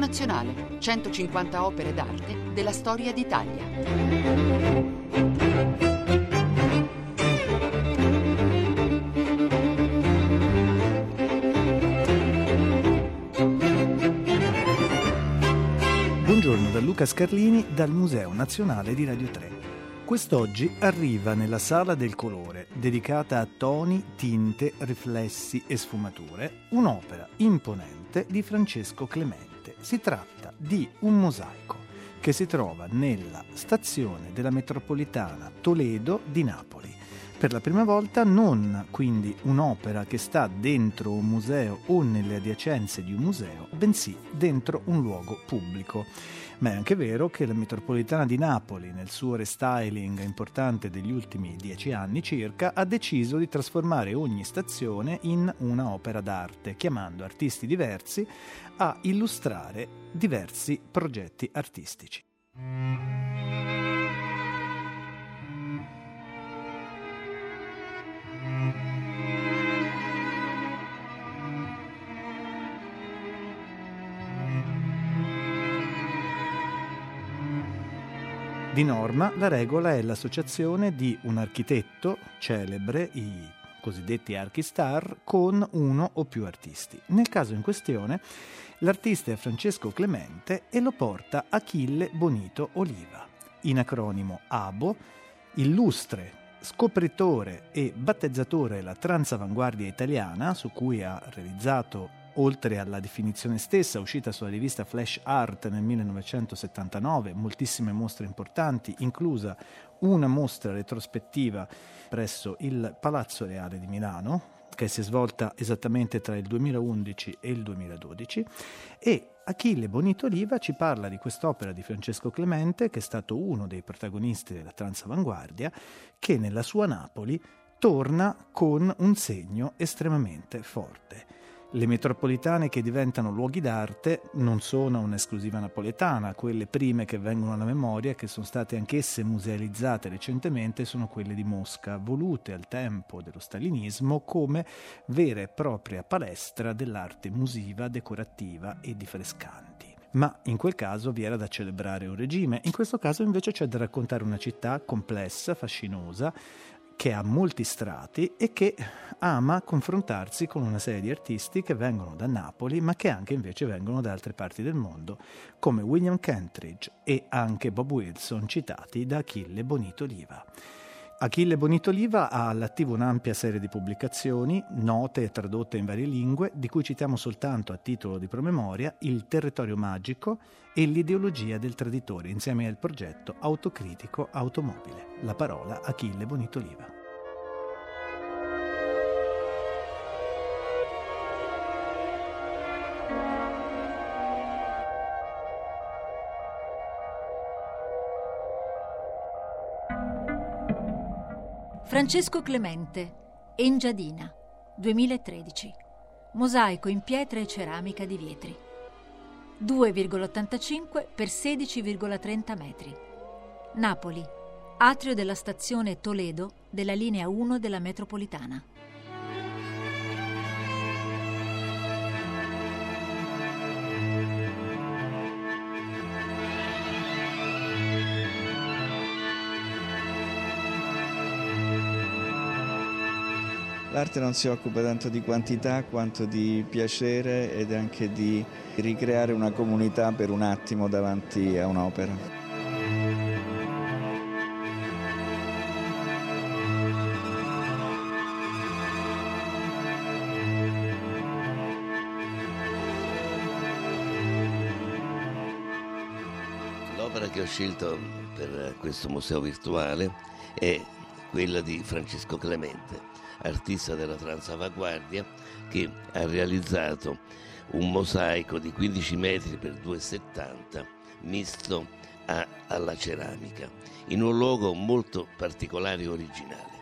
Nazionale, 150 opere d'arte della storia d'Italia. Buongiorno da Luca Scarlini dal Museo Nazionale di Radio 3. Quest'oggi arriva nella Sala del Colore, dedicata a toni, tinte, riflessi e sfumature, un'opera imponente di Francesco Clemente. Si tratta di un mosaico che si trova nella stazione della metropolitana Toledo di Napoli. Per la prima volta non quindi un'opera che sta dentro un museo o nelle adiacenze di un museo, bensì dentro un luogo pubblico. Ma è anche vero che la metropolitana di Napoli, nel suo restyling importante degli ultimi dieci anni circa, ha deciso di trasformare ogni stazione in una opera d'arte, chiamando artisti diversi a illustrare diversi progetti artistici. Di norma la regola è l'associazione di un architetto celebre, i cosiddetti archistar, con uno o più artisti. Nel caso in questione l'artista è Francesco Clemente e lo porta Achille Bonito Oliva, in acronimo ABO, illustre scopritore e battezzatore della transavanguardia italiana, su cui ha realizzato oltre alla definizione stessa uscita sulla rivista Flash Art nel 1979, moltissime mostre importanti, inclusa una mostra retrospettiva presso il Palazzo Reale di Milano, che si è svolta esattamente tra il 2011 e il 2012, e Achille Bonito Oliva ci parla di quest'opera di Francesco Clemente, che è stato uno dei protagonisti della transavanguardia, che nella sua Napoli torna con un segno estremamente forte. Le metropolitane che diventano luoghi d'arte non sono un'esclusiva napoletana, quelle prime che vengono alla memoria, che sono state anch'esse musealizzate recentemente, sono quelle di Mosca, volute al tempo dello stalinismo come vera e propria palestra dell'arte musiva, decorativa e di frescanti. Ma in quel caso vi era da celebrare un regime, in questo caso invece c'è da raccontare una città complessa, fascinosa, che ha molti strati e che ama confrontarsi con una serie di artisti che vengono da Napoli ma che anche invece vengono da altre parti del mondo, come William Kentridge e anche Bob Wilson citati da Achille Bonito Oliva. Achille Bonitoliva ha all'attivo un'ampia serie di pubblicazioni, note e tradotte in varie lingue, di cui citiamo soltanto a titolo di promemoria Il territorio magico e L'ideologia del traditore, insieme al progetto Autocritico Automobile. La parola Achille Bonitoliva. Francesco Clemente, Engiadina, 2013. Mosaico in pietra e ceramica di Vietri. 2,85 x 16,30 metri. Napoli, atrio della stazione Toledo della linea 1 della metropolitana. L'arte non si occupa tanto di quantità quanto di piacere ed anche di ricreare una comunità per un attimo davanti a un'opera. L'opera che ho scelto per questo museo virtuale è quella di Francesco Clemente artista della Transavanguardia, che ha realizzato un mosaico di 15 metri per 2,70 misto a, alla ceramica, in un luogo molto particolare e originale,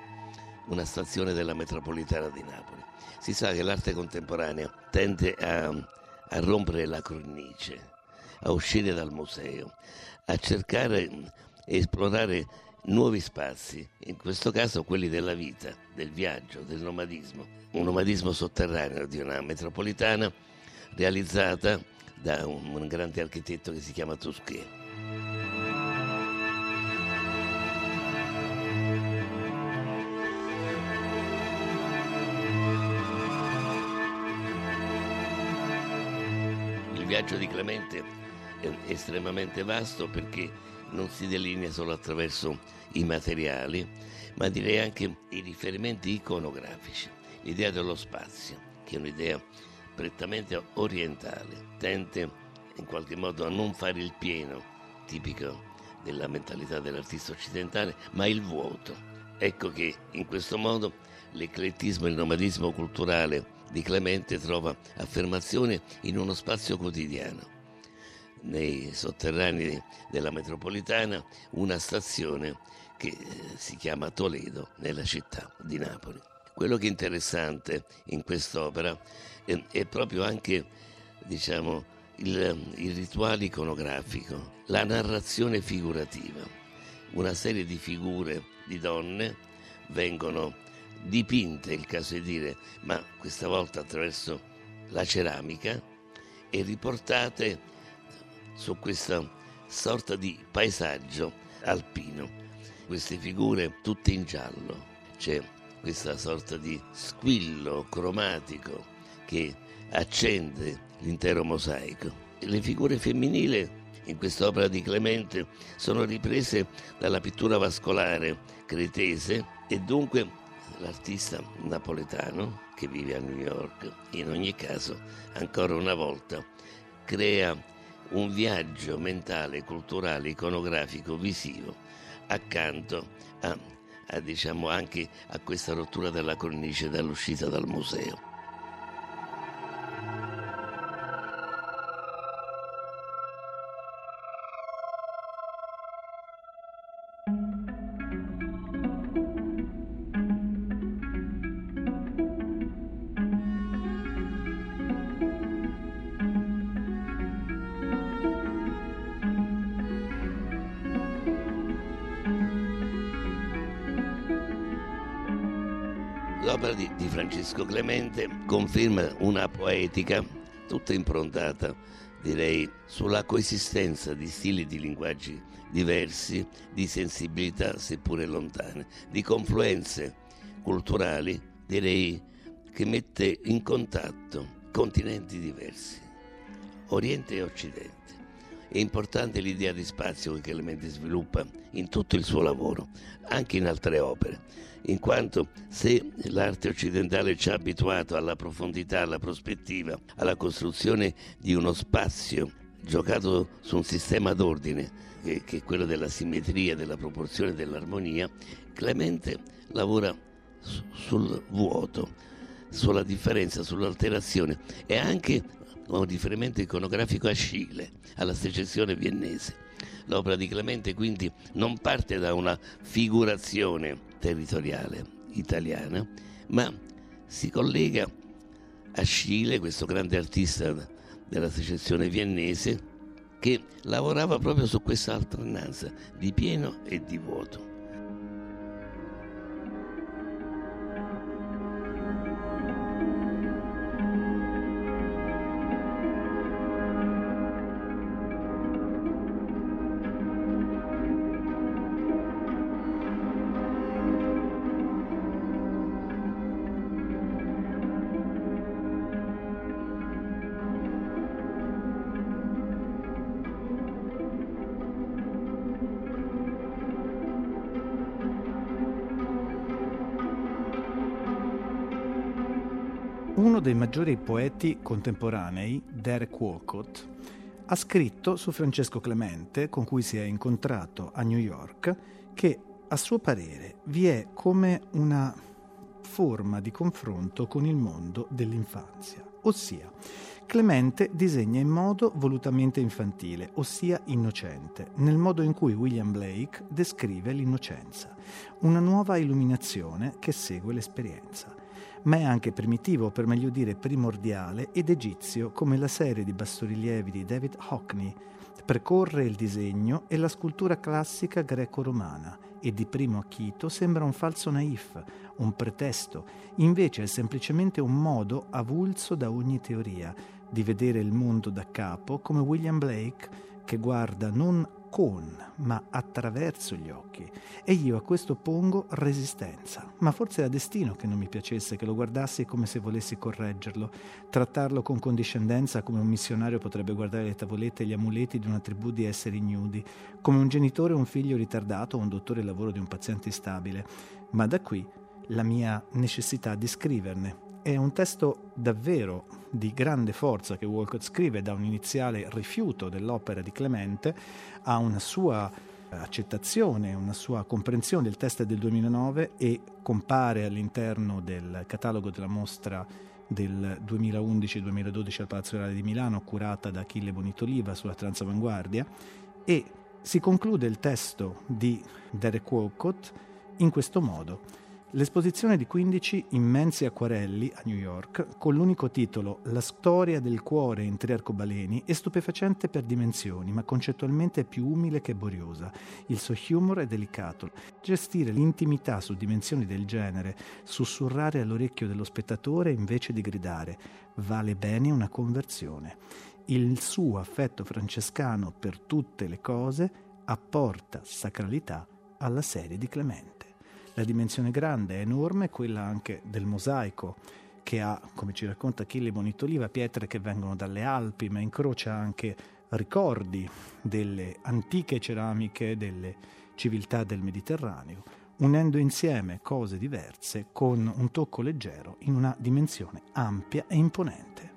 una stazione della metropolitana di Napoli. Si sa che l'arte contemporanea tende a, a rompere la cornice, a uscire dal museo, a cercare e esplorare nuovi spazi, in questo caso quelli della vita, del viaggio, del nomadismo, un nomadismo sotterraneo di una metropolitana realizzata da un, grande architetto che si chiama Tosquet. Il viaggio di Clemente è estremamente vasto perché non si delinea solo attraverso i materiali, ma direi anche i riferimenti iconografici, l'idea dello spazio, che è un'idea prettamente orientale, tende in qualche modo a non fare il pieno, tipico della mentalità dell'artista occidentale, ma il vuoto. Ecco che in questo modo l'eclettismo e il nomadismo culturale di Clemente trova affermazione in uno spazio quotidiano. Nei sotterranei della metropolitana una stazione che eh, si chiama Toledo nella città di Napoli. Quello che è interessante in quest'opera è, è proprio anche diciamo, il, il rituale iconografico, la narrazione figurativa. Una serie di figure di donne vengono dipinte, il caso di dire, ma questa volta attraverso la ceramica e riportate su questa sorta di paesaggio alpino. Queste figure tutte in giallo, c'è questa sorta di squillo cromatico che accende l'intero mosaico. Le figure femminili in quest'opera di Clemente sono riprese dalla pittura vascolare cretese e dunque l'artista napoletano che vive a New York in ogni caso ancora una volta crea un viaggio mentale, culturale, iconografico, visivo accanto a a, diciamo anche a questa rottura della cornice dall'uscita dal museo. Francesco Clemente conferma una poetica tutta improntata, direi, sulla coesistenza di stili di linguaggi diversi, di sensibilità seppure lontane, di confluenze culturali, direi, che mette in contatto continenti diversi, Oriente e Occidente. È importante l'idea di spazio che Clemente sviluppa in tutto il suo lavoro, anche in altre opere in quanto se l'arte occidentale ci ha abituato alla profondità, alla prospettiva, alla costruzione di uno spazio giocato su un sistema d'ordine, che, è quello della simmetria, della proporzione, dell'armonia, Clemente lavora su, sul vuoto, sulla differenza, sull'alterazione e anche un riferimento iconografico a Scile, alla secessione viennese. L'opera di Clemente quindi non parte da una figurazione territoriale italiana, ma si collega a Scile, questo grande artista della secessione viennese, che lavorava proprio su questa alternanza di pieno e di vuoto. Dei maggiori poeti contemporanei, Derek Walcott, ha scritto su Francesco Clemente, con cui si è incontrato a New York, che a suo parere vi è come una forma di confronto con il mondo dell'infanzia, ossia Clemente disegna in modo volutamente infantile, ossia innocente, nel modo in cui William Blake descrive l'innocenza, una nuova illuminazione che segue l'esperienza ma è anche primitivo, per meglio dire primordiale, ed egizio, come la serie di bassorilievi di David Hockney. Precorre il disegno e la scultura classica greco-romana e di primo acchito sembra un falso naif, un pretesto, invece è semplicemente un modo avulso da ogni teoria, di vedere il mondo da capo, come William Blake che guarda non con, ma attraverso gli occhi. E io a questo pongo resistenza. Ma forse era destino che non mi piacesse, che lo guardassi come se volessi correggerlo, trattarlo con condiscendenza come un missionario potrebbe guardare le tavolette e gli amuleti di una tribù di esseri ignudi, come un genitore un figlio ritardato o un dottore il lavoro di un paziente instabile. Ma da qui la mia necessità di scriverne. È un testo davvero di grande forza che Walcott scrive da un iniziale rifiuto dell'opera di Clemente a una sua accettazione, una sua comprensione del testo del 2009 e compare all'interno del catalogo della mostra del 2011-2012 al Palazzo Reale di Milano, curata da Achille Bonitoliva sulla transavanguardia, e si conclude il testo di Derek Walcott in questo modo. L'esposizione di 15 immensi acquarelli a New York, con l'unico titolo La storia del cuore in tre arcobaleni, è stupefacente per dimensioni, ma concettualmente è più umile che boriosa. Il suo humor è delicato. Gestire l'intimità su dimensioni del genere, sussurrare all'orecchio dello spettatore invece di gridare, vale bene una conversione. Il suo affetto francescano per tutte le cose apporta sacralità alla serie di Clemente. La dimensione grande è enorme, quella anche del mosaico che ha, come ci racconta Achille Bonitoliva, pietre che vengono dalle Alpi, ma incrocia anche ricordi delle antiche ceramiche delle civiltà del Mediterraneo, unendo insieme cose diverse con un tocco leggero in una dimensione ampia e imponente.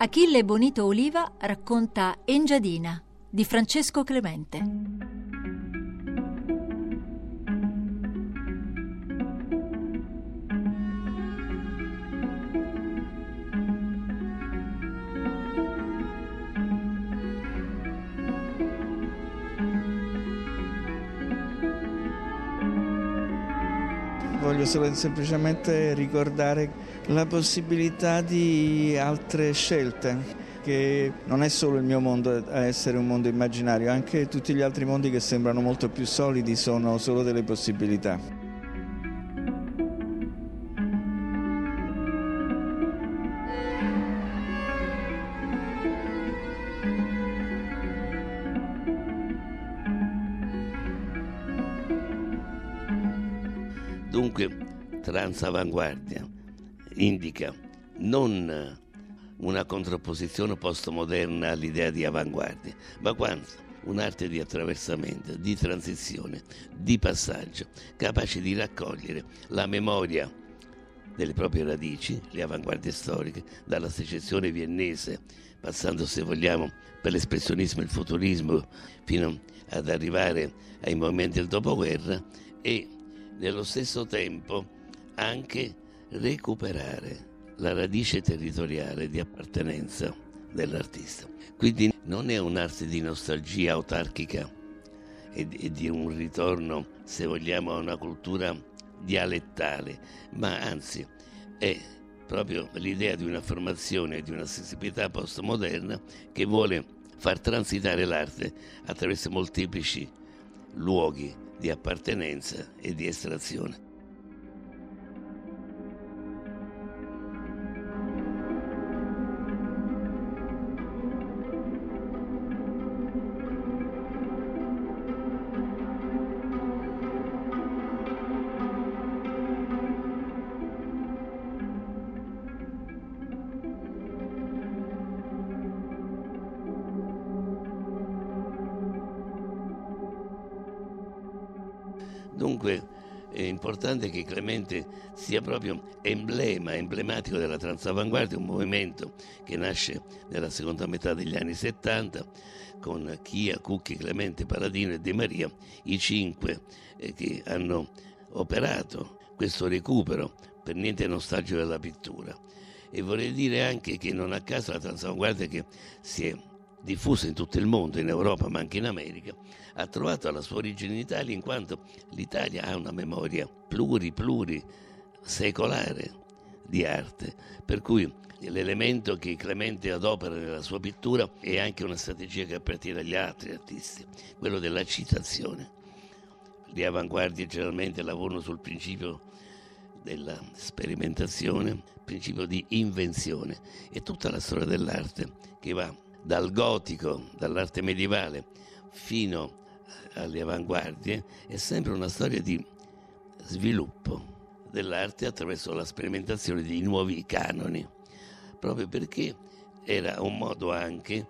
Achille Bonito Oliva racconta Engiadina di Francesco Clemente. Voglio semplicemente ricordare la possibilità di altre scelte che non è solo il mio mondo a essere un mondo immaginario, anche tutti gli altri mondi che sembrano molto più solidi sono solo delle possibilità. Dunque, transavanguardia indica non una contrapposizione postmoderna all'idea di avanguardia, ma quanto un'arte di attraversamento, di transizione, di passaggio, capace di raccogliere la memoria delle proprie radici, le avanguardie storiche, dalla secessione viennese, passando se vogliamo per l'espressionismo e il futurismo, fino ad arrivare ai momenti del dopoguerra e nello stesso tempo anche recuperare la radice territoriale di appartenenza dell'artista. Quindi non è un'arte di nostalgia autarchica e di un ritorno, se vogliamo, a una cultura dialettale, ma anzi è proprio l'idea di un'affermazione di una sensibilità postmoderna che vuole far transitare l'arte attraverso molteplici luoghi di appartenenza e di estrazione. Importante che Clemente sia proprio emblema, emblematico della transavanguardia, un movimento che nasce nella seconda metà degli anni 70 con Chia, Cucchi, Clemente, Paladino e De Maria, i cinque eh, che hanno operato questo recupero per niente nostalgico della pittura. E vorrei dire anche che non a caso la transavanguardia che si è diffusa in tutto il mondo, in Europa ma anche in America, ha trovato la sua origine in Italia in quanto l'Italia ha una memoria pluri, pluri, secolare di arte, per cui l'elemento che Clemente adopera nella sua pittura è anche una strategia che appartiene agli altri artisti, quello della citazione. le avanguardie generalmente lavorano sul principio della sperimentazione, principio di invenzione e tutta la storia dell'arte che va dal gotico, dall'arte medievale fino alle avanguardie è sempre una storia di sviluppo dell'arte attraverso la sperimentazione di nuovi canoni, proprio perché era un modo anche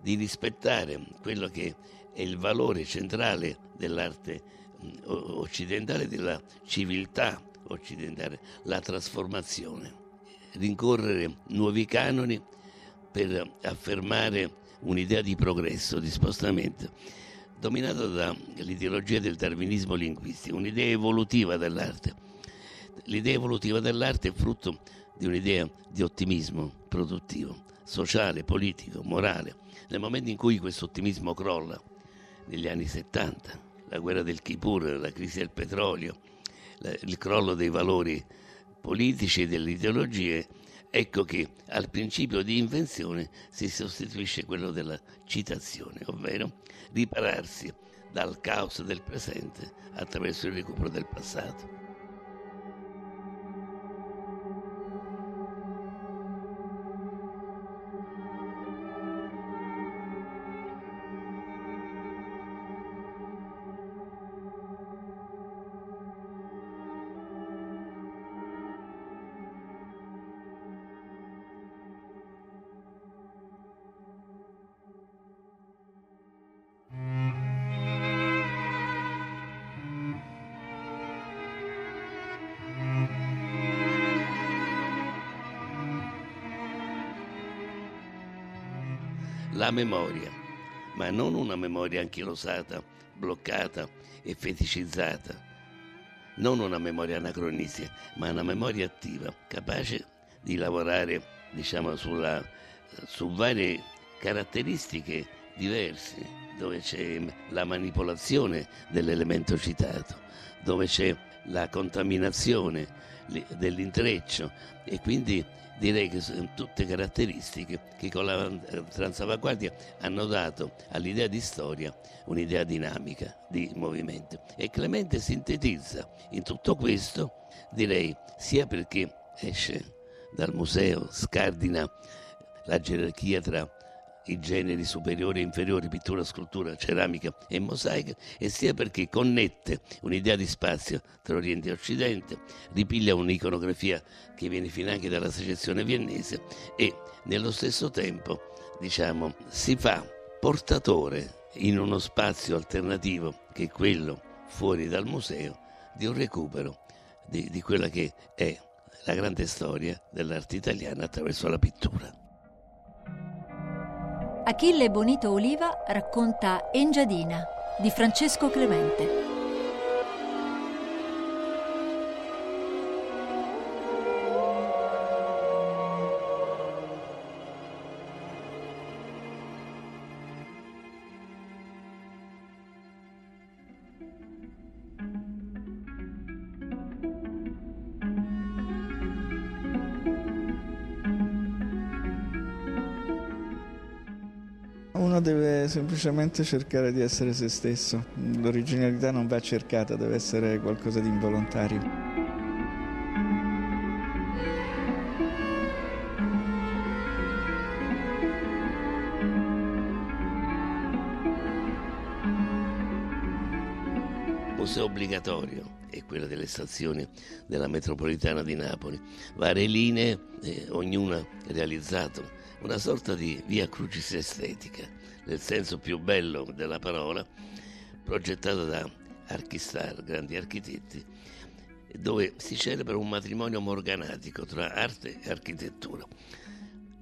di rispettare quello che è il valore centrale dell'arte mm, occidentale, della civiltà occidentale, la trasformazione. Rincorrere nuovi canoni per affermare un'idea di progresso, di spostamento, dominata dall'ideologia del darwinismo linguistico, un'idea evolutiva dell'arte. L'idea evolutiva dell'arte è frutto di un'idea di ottimismo produttivo, sociale, politico, morale. Nel momento in cui questo ottimismo crolla, negli anni 70, la guerra del Kippur, la crisi del petrolio, il crollo dei valori politici e delle ideologie, ecco che al principio di invenzione si sostituisce quello della citazione, ovvero ripararsi dal caos del presente attraverso il recupero del passato. La memoria, ma non una memoria anchilosata, bloccata e feticizzata, non una memoria anacronistica, ma una memoria attiva, capace di lavorare diciamo, sulla, su varie caratteristiche diverse, dove c'è la manipolazione dell'elemento citato, dove c'è la contaminazione dell'intreccio e quindi direi che sono tutte caratteristiche che con la transavanguardia hanno dato all'idea di storia un'idea dinamica di movimento. E Clemente sintetizza in tutto questo, direi, sia perché esce dal museo, scardina la gerarchia tra i generi superiori e inferiori, pittura, scultura, ceramica e mosaica, e sia perché connette un'idea di spazio tra Oriente e Occidente, ripiglia un'iconografia che viene finanche dalla secessione viennese e nello stesso tempo, diciamo, si fa portatore in uno spazio alternativo che è quello fuori dal museo di un recupero di, di quella che è la grande storia dell'arte italiana attraverso la pittura. Achille Bonito Oliva racconta Engiadina di Francesco Clemente. Uno deve semplicemente cercare di essere se stesso, l'originalità non va cercata, deve essere qualcosa di involontario. Obbligatorio è quello delle stazioni della metropolitana di Napoli, varie linee, eh, ognuna realizzato una sorta di via crucis estetica, nel senso più bello della parola, progettata da archistar, grandi architetti, dove si celebra un matrimonio morganatico tra arte e architettura.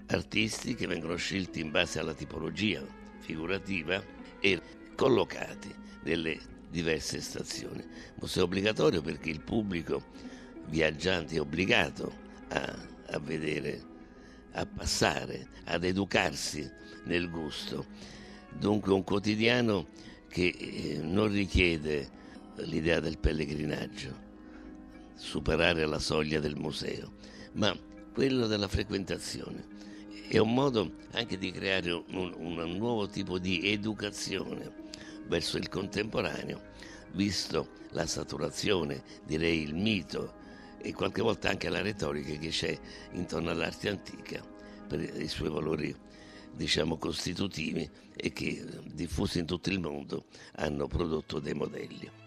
Artisti che vengono scelti in base alla tipologia figurativa e collocati nelle diverse stazioni. Museo obbligatorio perché il pubblico viaggiante è obbligato a, a vedere a passare, ad educarsi nel gusto. Dunque un quotidiano che eh, non richiede l'idea del pellegrinaggio, superare la soglia del museo, ma quello della frequentazione. È un modo anche di creare un, un nuovo tipo di educazione verso il contemporaneo, visto la saturazione, direi il mito e qualche volta anche la retorica che c'è intorno all'arte antica per i suoi valori diciamo costitutivi e che diffusi in tutto il mondo hanno prodotto dei modelli.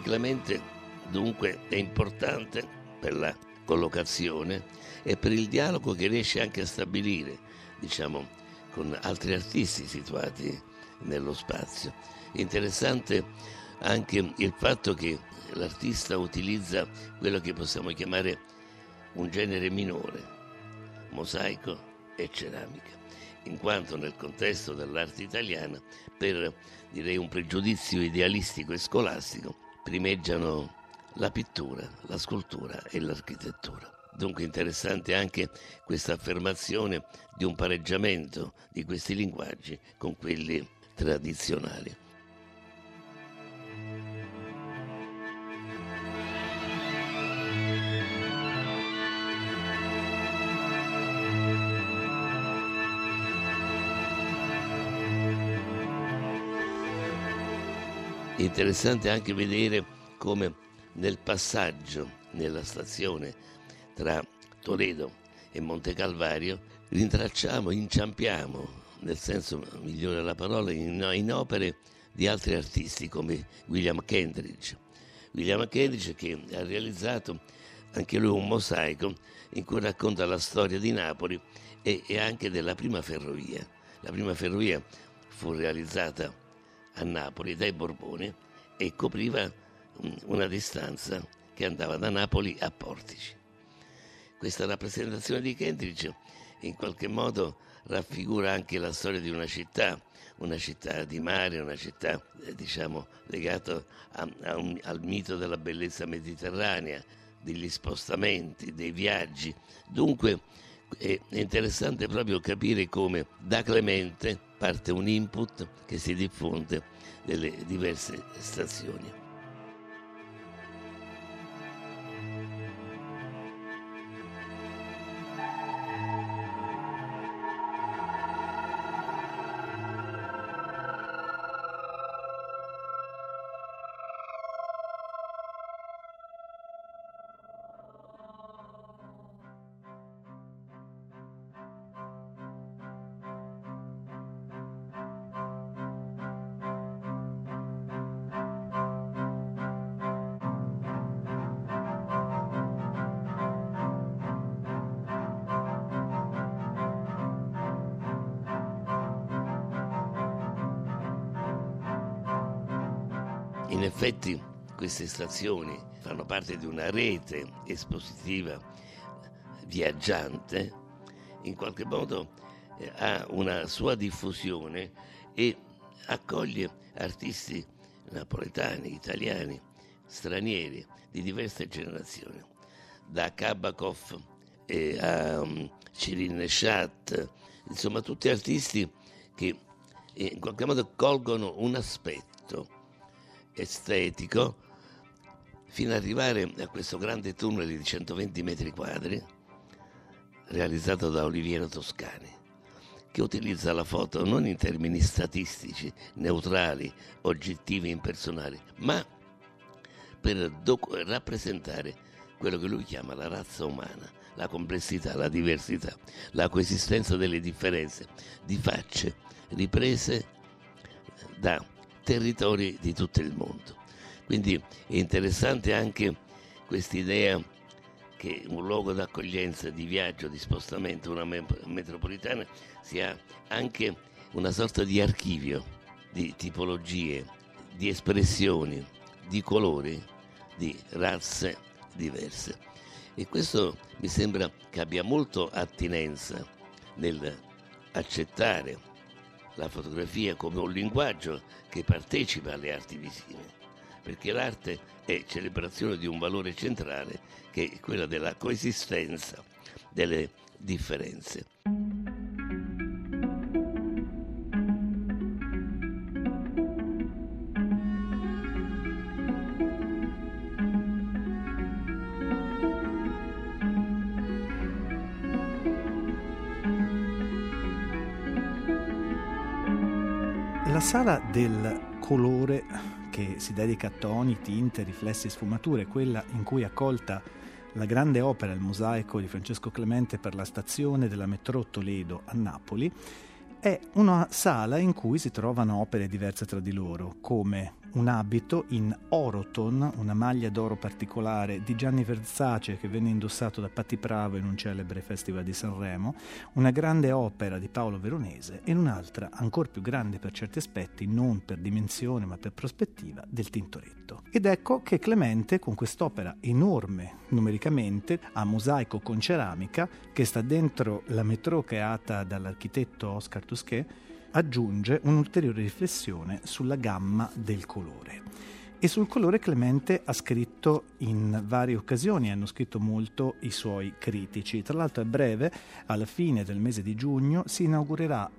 Di Clemente dunque è importante per la collocazione e per il dialogo che riesce anche a stabilire, diciamo, con altri artisti situati nello spazio. Interessante anche il fatto che l'artista utilizza quello che possiamo chiamare un genere minore, mosaico e ceramica in quanto nel contesto dell'arte italiana, per direi un pregiudizio idealistico e scolastico, primeggiano la pittura, la scultura e l'architettura. Dunque interessante anche questa affermazione di un pareggiamento di questi linguaggi con quelli tradizionali. Interessante anche vedere come nel passaggio nella stazione tra Toledo e Monte Calvario rintracciamo, inciampiamo, nel senso migliore della parola, in, in opere di altri artisti come William Kendrick. William Kendrick che ha realizzato anche lui un mosaico in cui racconta la storia di Napoli e, e anche della prima ferrovia. La prima ferrovia fu realizzata a Napoli dai Borboni e copriva una distanza che andava da Napoli a Portici. Questa rappresentazione di Kendrick in qualche modo raffigura anche la storia di una città, una città di mare, una città eh, diciamo legata al mito della bellezza mediterranea, degli spostamenti, dei viaggi. Dunque è interessante proprio capire come da Clemente parte un input che si diffonde nelle diverse stazioni. Queste stazioni fanno parte di una rete espositiva viaggiante, in qualche modo eh, ha una sua diffusione e accoglie artisti napoletani, italiani, stranieri di diverse generazioni, da Kabakov e a um, Cyril Neshat, insomma tutti artisti che eh, in qualche modo colgono un aspetto estetico fino ad arrivare a questo grande tunnel di 120 metri quadri realizzato da Oliviero Toscani che utilizza la foto non in termini statistici, neutrali, oggettivi, impersonali, ma per doc- rappresentare quello che lui chiama la razza umana, la complessità, la diversità, la coesistenza delle differenze di facce riprese da territori di tutto il mondo. Quindi è interessante anche questa idea che un luogo d'accoglienza, di viaggio, di spostamento, una metropolitana, sia anche una sorta di archivio di tipologie, di espressioni, di colori, di razze diverse. E questo mi sembra che abbia molto attinenza nel accettare la fotografia come un linguaggio che partecipa alle arti visive, perché l'arte è celebrazione di un valore centrale che è quella della coesistenza delle differenze. La sala del colore che si dedica a toni, tinte, riflessi e sfumature, quella in cui è accolta la grande opera Il mosaico di Francesco Clemente per la stazione della metro Toledo a Napoli, è una sala in cui si trovano opere diverse tra di loro, come un abito in oroton, una maglia d'oro particolare di Gianni Versace che venne indossato da Patti Pravo in un celebre festival di Sanremo, una grande opera di Paolo Veronese e un'altra, ancora più grande per certi aspetti, non per dimensione ma per prospettiva, del Tintoretto. Ed ecco che Clemente, con quest'opera enorme numericamente, a mosaico con ceramica, che sta dentro la metro creata dall'architetto Oscar Tusquet, aggiunge un'ulteriore riflessione sulla gamma del colore. E sul colore Clemente ha scritto in varie occasioni, hanno scritto molto i suoi critici. Tra l'altro a breve, alla fine del mese di giugno, si inaugurerà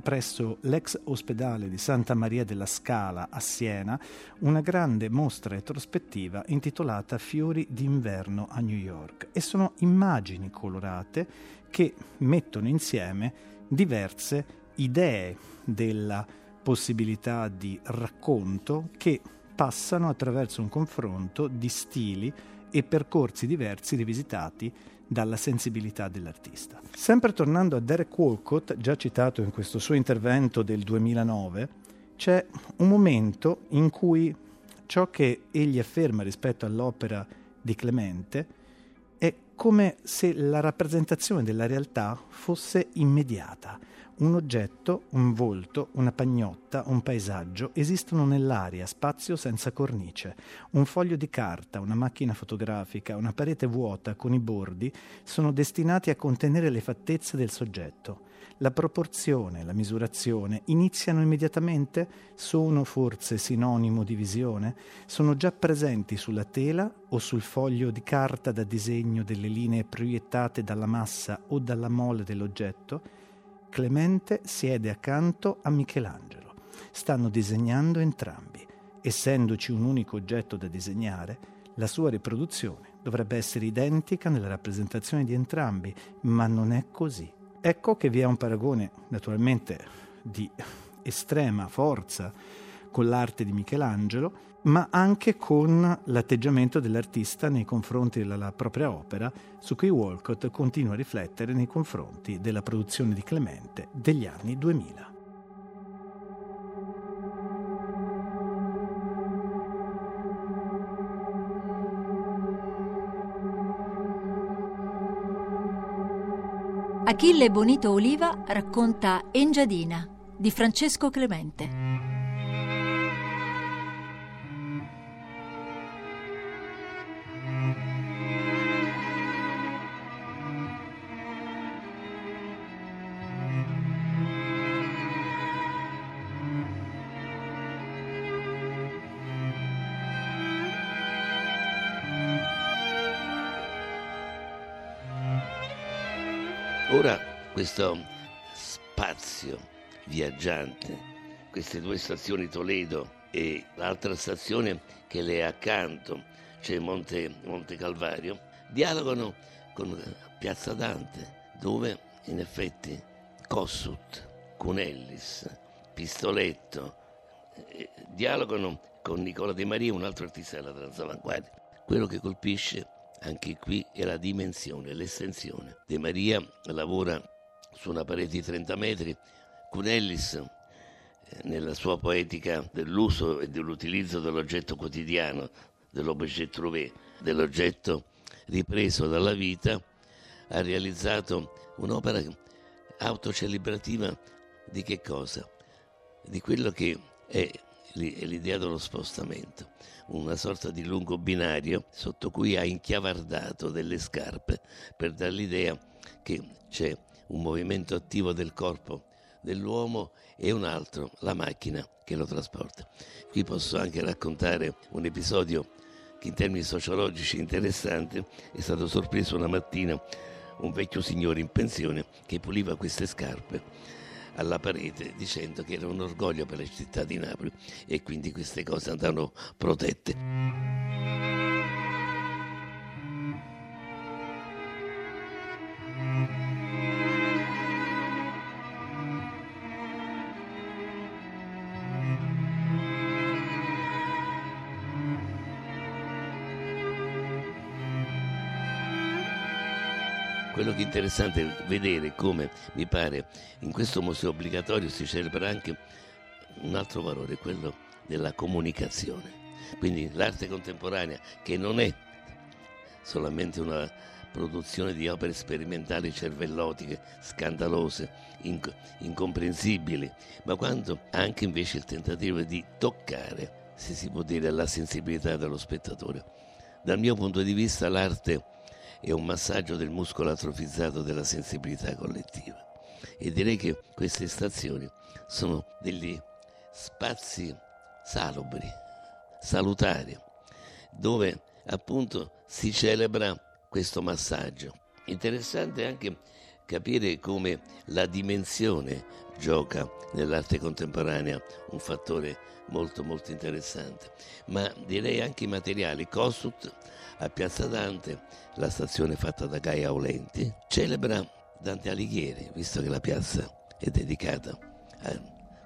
presso l'ex ospedale di Santa Maria della Scala a Siena una grande mostra retrospettiva intitolata Fiori d'inverno a New York e sono immagini colorate che mettono insieme diverse idee della possibilità di racconto che passano attraverso un confronto di stili e percorsi diversi rivisitati dalla sensibilità dell'artista. Sempre tornando a Derek Walcott, già citato in questo suo intervento del 2009, c'è un momento in cui ciò che egli afferma rispetto all'opera di Clemente è come se la rappresentazione della realtà fosse immediata un oggetto, un volto, una pagnotta, un paesaggio esistono nell'aria, spazio senza cornice. Un foglio di carta, una macchina fotografica, una parete vuota con i bordi sono destinati a contenere le fattezze del soggetto. La proporzione, la misurazione iniziano immediatamente? Sono forse sinonimo di visione? Sono già presenti sulla tela o sul foglio di carta da disegno delle linee proiettate dalla massa o dalla mole dell'oggetto? Clemente siede accanto a Michelangelo. Stanno disegnando entrambi. Essendoci un unico oggetto da disegnare, la sua riproduzione dovrebbe essere identica nella rappresentazione di entrambi, ma non è così. Ecco che vi è un paragone, naturalmente, di estrema forza con l'arte di Michelangelo, ma anche con l'atteggiamento dell'artista nei confronti della propria opera, su cui Walcott continua a riflettere nei confronti della produzione di Clemente degli anni 2000. Achille Bonito Oliva racconta Engiadina di Francesco Clemente. Questo spazio viaggiante, queste due stazioni Toledo e l'altra stazione che le è accanto, cioè Monte, Monte Calvario, dialogano con Piazza Dante, dove in effetti Cossut, Cunellis, Pistoletto eh, dialogano con Nicola De Maria, un altro artista della transavanguardia. Quello che colpisce anche qui è la dimensione, l'estensione. De Maria lavora su una parete di 30 metri, Cunellis eh, nella sua poetica dell'uso e dell'utilizzo dell'oggetto quotidiano, dell'objet trouvé, dell'oggetto ripreso dalla vita, ha realizzato un'opera autocelebrativa di che cosa? Di quello che è l'idea dello spostamento, una sorta di lungo binario sotto cui ha inchiavardato delle scarpe per dare l'idea che c'è un movimento attivo del corpo dell'uomo e un altro la macchina che lo trasporta. Qui posso anche raccontare un episodio che in termini sociologici è interessante. È stato sorpreso una mattina un vecchio signore in pensione che puliva queste scarpe alla parete dicendo che era un orgoglio per la città di Napoli e quindi queste cose andavano protette. Quello che interessante vedere come mi pare in questo museo obbligatorio si celebra anche un altro valore, quello della comunicazione. Quindi l'arte contemporanea che non è solamente una produzione di opere sperimentali cervellotiche, scandalose, inc- incomprensibili, ma quanto anche invece il tentativo di toccare, se si può dire, la sensibilità dello spettatore. Dal mio punto di vista l'arte e un massaggio del muscolo atrofizzato della sensibilità collettiva. E direi che queste stazioni sono degli spazi salubri, salutari, dove appunto si celebra questo massaggio. Interessante anche capire come la dimensione gioca nell'arte contemporanea un fattore molto molto interessante, ma direi anche i materiali. Kossuth a Piazza Dante, la stazione fatta da Gaia Aulenti, celebra Dante Alighieri, visto che la piazza è dedicata a,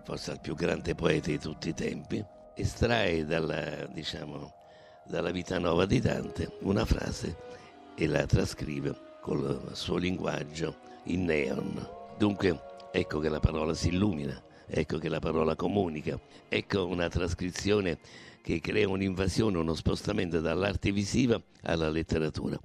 forse al più grande poeta di tutti i tempi, estrae dalla, diciamo, dalla vita nuova di Dante una frase e la trascrive col suo linguaggio in neon. Dunque ecco che la parola si illumina, ecco che la parola comunica, ecco una trascrizione che crea un'invasione, uno spostamento dall'arte visiva alla letteratura.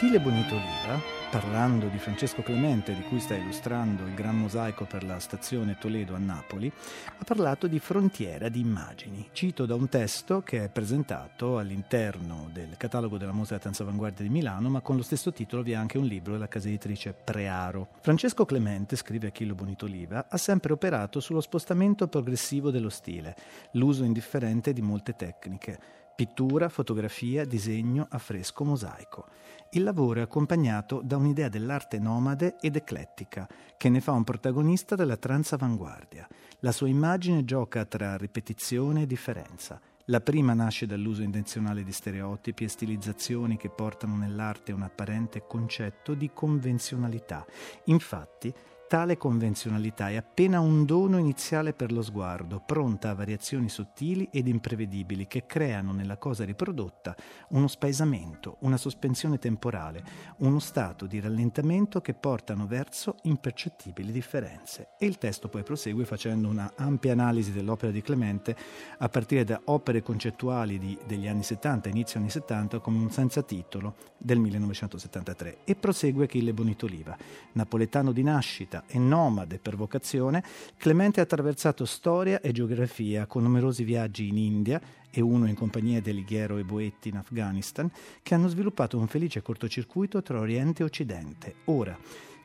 Achille Bonito Oliva, parlando di Francesco Clemente, di cui sta illustrando il gran mosaico per la stazione Toledo a Napoli, ha parlato di frontiera di immagini. Cito da un testo che è presentato all'interno del catalogo della Mostra della Danza Avanguardia di Milano, ma con lo stesso titolo vi è anche un libro della casa editrice Prearo. Francesco Clemente, scrive Achille Bonito Oliva, ha sempre operato sullo spostamento progressivo dello stile, l'uso indifferente di molte tecniche pittura, fotografia, disegno, affresco, mosaico. Il lavoro è accompagnato da un'idea dell'arte nomade ed eclettica, che ne fa un protagonista della transavanguardia. La sua immagine gioca tra ripetizione e differenza. La prima nasce dall'uso intenzionale di stereotipi e stilizzazioni che portano nell'arte un apparente concetto di convenzionalità. Infatti, Tale convenzionalità è appena un dono iniziale per lo sguardo, pronta a variazioni sottili ed imprevedibili che creano nella cosa riprodotta uno spaesamento, una sospensione temporale, uno stato di rallentamento che portano verso impercettibili differenze. E il testo poi prosegue facendo una ampia analisi dell'opera di Clemente a partire da opere concettuali di, degli anni 70, inizio anni 70, come un senza titolo del 1973 e prosegue Achille Bonitoliva, napoletano di nascita, e nomade per vocazione, Clemente ha attraversato storia e geografia con numerosi viaggi in India e uno in compagnia di Alighiero e Boetti in Afghanistan, che hanno sviluppato un felice cortocircuito tra Oriente e Occidente. Ora,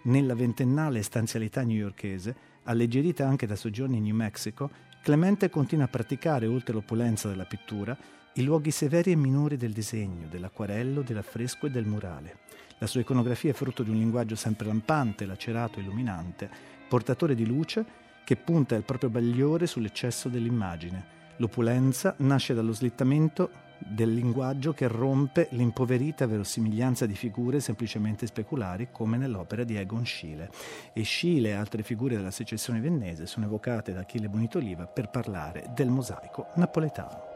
nella ventennale stanzialità newyorkese, alleggerita anche da soggiorni in New Mexico, Clemente continua a praticare, oltre l'opulenza della pittura, i luoghi severi e minori del disegno, dell'acquarello, dell'affresco e del murale. La sua iconografia è frutto di un linguaggio sempre lampante, lacerato, illuminante, portatore di luce che punta il proprio bagliore sull'eccesso dell'immagine. L'opulenza nasce dallo slittamento del linguaggio che rompe l'impoverita verosimiglianza di figure semplicemente speculari come nell'opera di Egon Schiele. E Schiele e altre figure della secessione viennese sono evocate da Achille Bonitoliva per parlare del mosaico napoletano.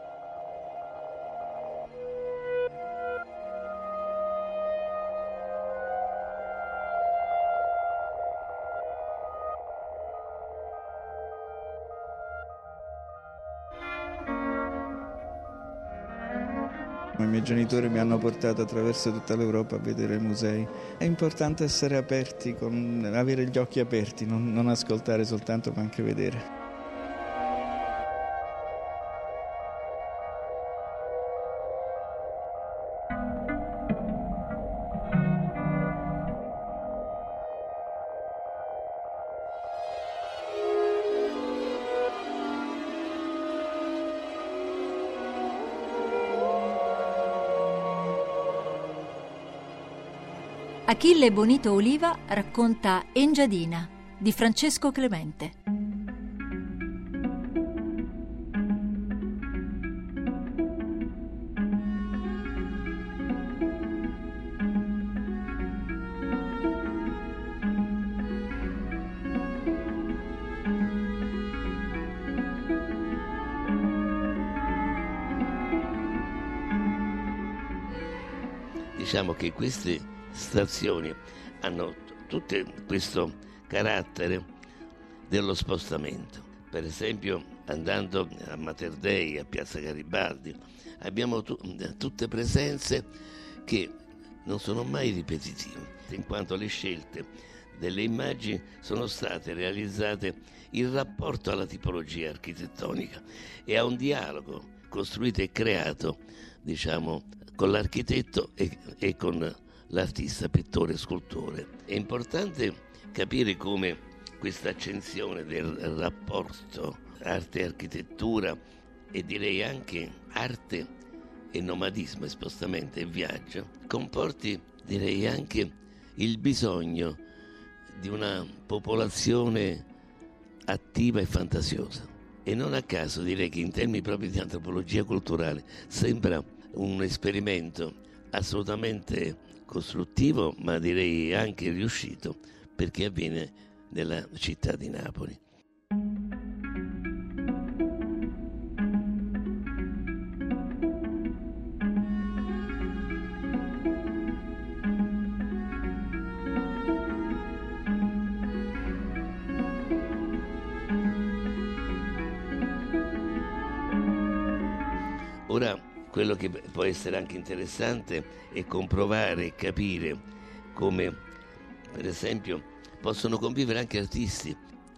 I miei genitori mi hanno portato attraverso tutta l'Europa a vedere i musei. È importante essere aperti, avere gli occhi aperti, non ascoltare soltanto ma anche vedere. Achille Bonito Oliva racconta Engiadina di Francesco Clemente. Diciamo che queste stazioni hanno tutte questo carattere dello spostamento. Per esempio, andando a Mater Dei, a Piazza Garibaldi, abbiamo tu, tutte presenze che non sono mai ripetitive, in quanto le scelte delle immagini sono state realizzate in rapporto alla tipologia architettonica e a un dialogo costruito e creato, diciamo, con l'architetto e, e con l'artista, pittore, scultore. È importante capire come questa accensione del rapporto arte e architettura e direi anche arte e nomadismo e spostamento e viaggio comporti direi anche il bisogno di una popolazione attiva e fantasiosa. E non a caso direi che in termini proprio di antropologia culturale sembra un esperimento assolutamente costruttivo, ma direi anche riuscito, perché avviene nella città di Napoli. Quello che può essere anche interessante è comprovare e capire come, per esempio, possono convivere anche artisti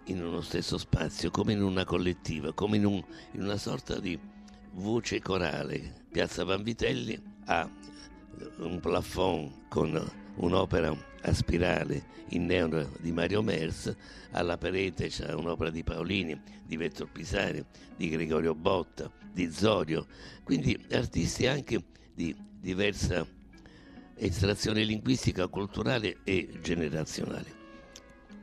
in uno stesso spazio, come in una collettiva, come in, un, in una sorta di voce corale. Piazza Vanvitelli ha un plafond con un'opera a spirale in neon di Mario Mers, alla parete c'è un'opera di Paolini, di Vettor Pisani, di Gregorio Botta, di Zorio, quindi artisti anche di diversa estrazione linguistica, culturale e generazionale.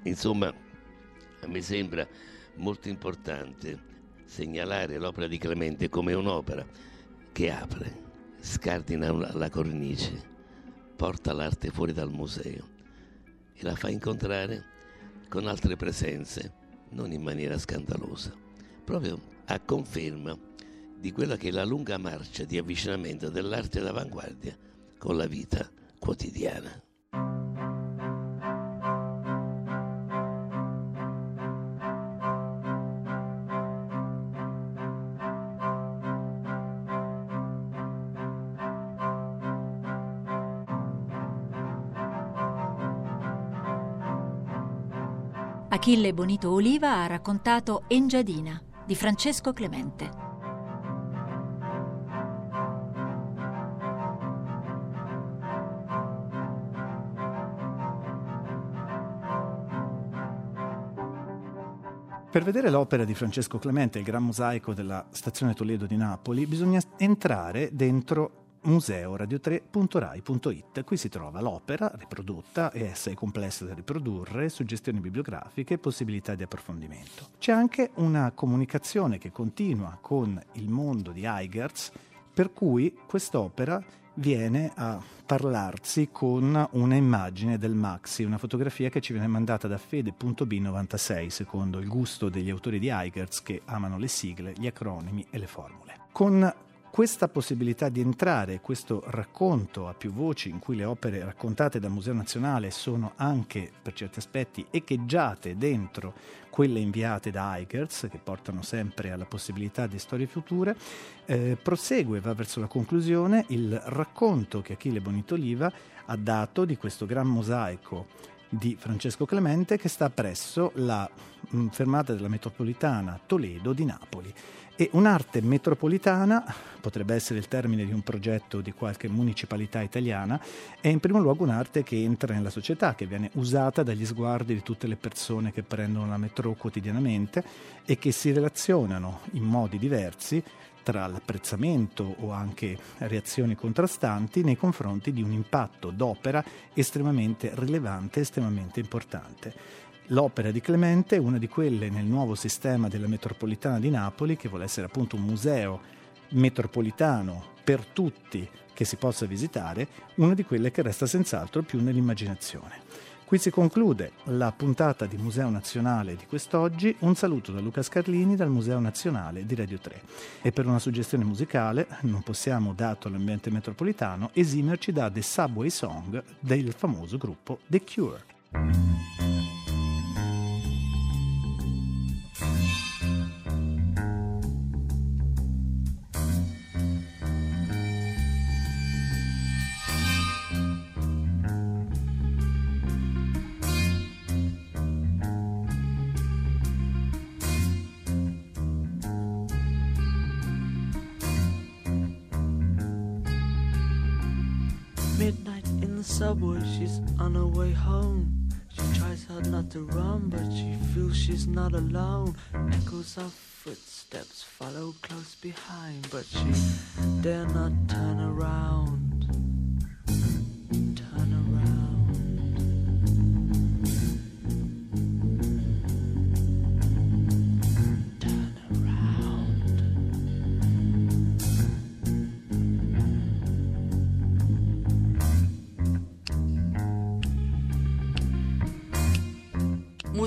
Insomma, a me sembra molto importante segnalare l'opera di Clemente come un'opera che apre, scardina la cornice, porta l'arte fuori dal museo e la fa incontrare con altre presenze, non in maniera scandalosa, proprio a conferma di quella che è la lunga marcia di avvicinamento dell'arte d'avanguardia con la vita quotidiana. Achille Bonito Oliva ha raccontato Engiadina di Francesco Clemente. Per vedere l'opera di Francesco Clemente, il gran mosaico della stazione Toledo di Napoli, bisogna entrare dentro museoradio3.rai.it. Qui si trova l'opera riprodotta e essa è complessa da riprodurre, suggestioni bibliografiche e possibilità di approfondimento. C'è anche una comunicazione che continua con il mondo di Eigerz, per cui quest'opera viene a parlarsi con una immagine del Maxi, una fotografia che ci viene mandata da Fede.b96, secondo il gusto degli autori di Eigerz che amano le sigle, gli acronimi e le formule. Con questa possibilità di entrare, questo racconto a più voci in cui le opere raccontate dal Museo Nazionale sono anche per certi aspetti echeggiate dentro quelle inviate da Eigerts, che portano sempre alla possibilità di storie future, eh, prosegue, va verso la conclusione il racconto che Achille Bonitoliva ha dato di questo gran mosaico di Francesco Clemente che sta presso la mm, fermata della metropolitana Toledo di Napoli. E un'arte metropolitana, potrebbe essere il termine di un progetto di qualche municipalità italiana, è in primo luogo un'arte che entra nella società, che viene usata dagli sguardi di tutte le persone che prendono la metro quotidianamente e che si relazionano in modi diversi tra l'apprezzamento o anche reazioni contrastanti nei confronti di un impatto d'opera estremamente rilevante, estremamente importante. L'opera di Clemente è una di quelle nel nuovo sistema della metropolitana di Napoli, che vuole essere appunto un museo metropolitano per tutti che si possa visitare, una di quelle che resta senz'altro più nell'immaginazione. Qui si conclude la puntata di Museo Nazionale di quest'oggi. Un saluto da Luca Scarlini dal Museo Nazionale di Radio 3. E per una suggestione musicale non possiamo, dato l'ambiente metropolitano, esimerci da The Subway Song del famoso gruppo The Cure. Subway, she's on her way home. She tries hard not to run, but she feels she's not alone. Echoes of footsteps follow close behind, but she dare not turn around.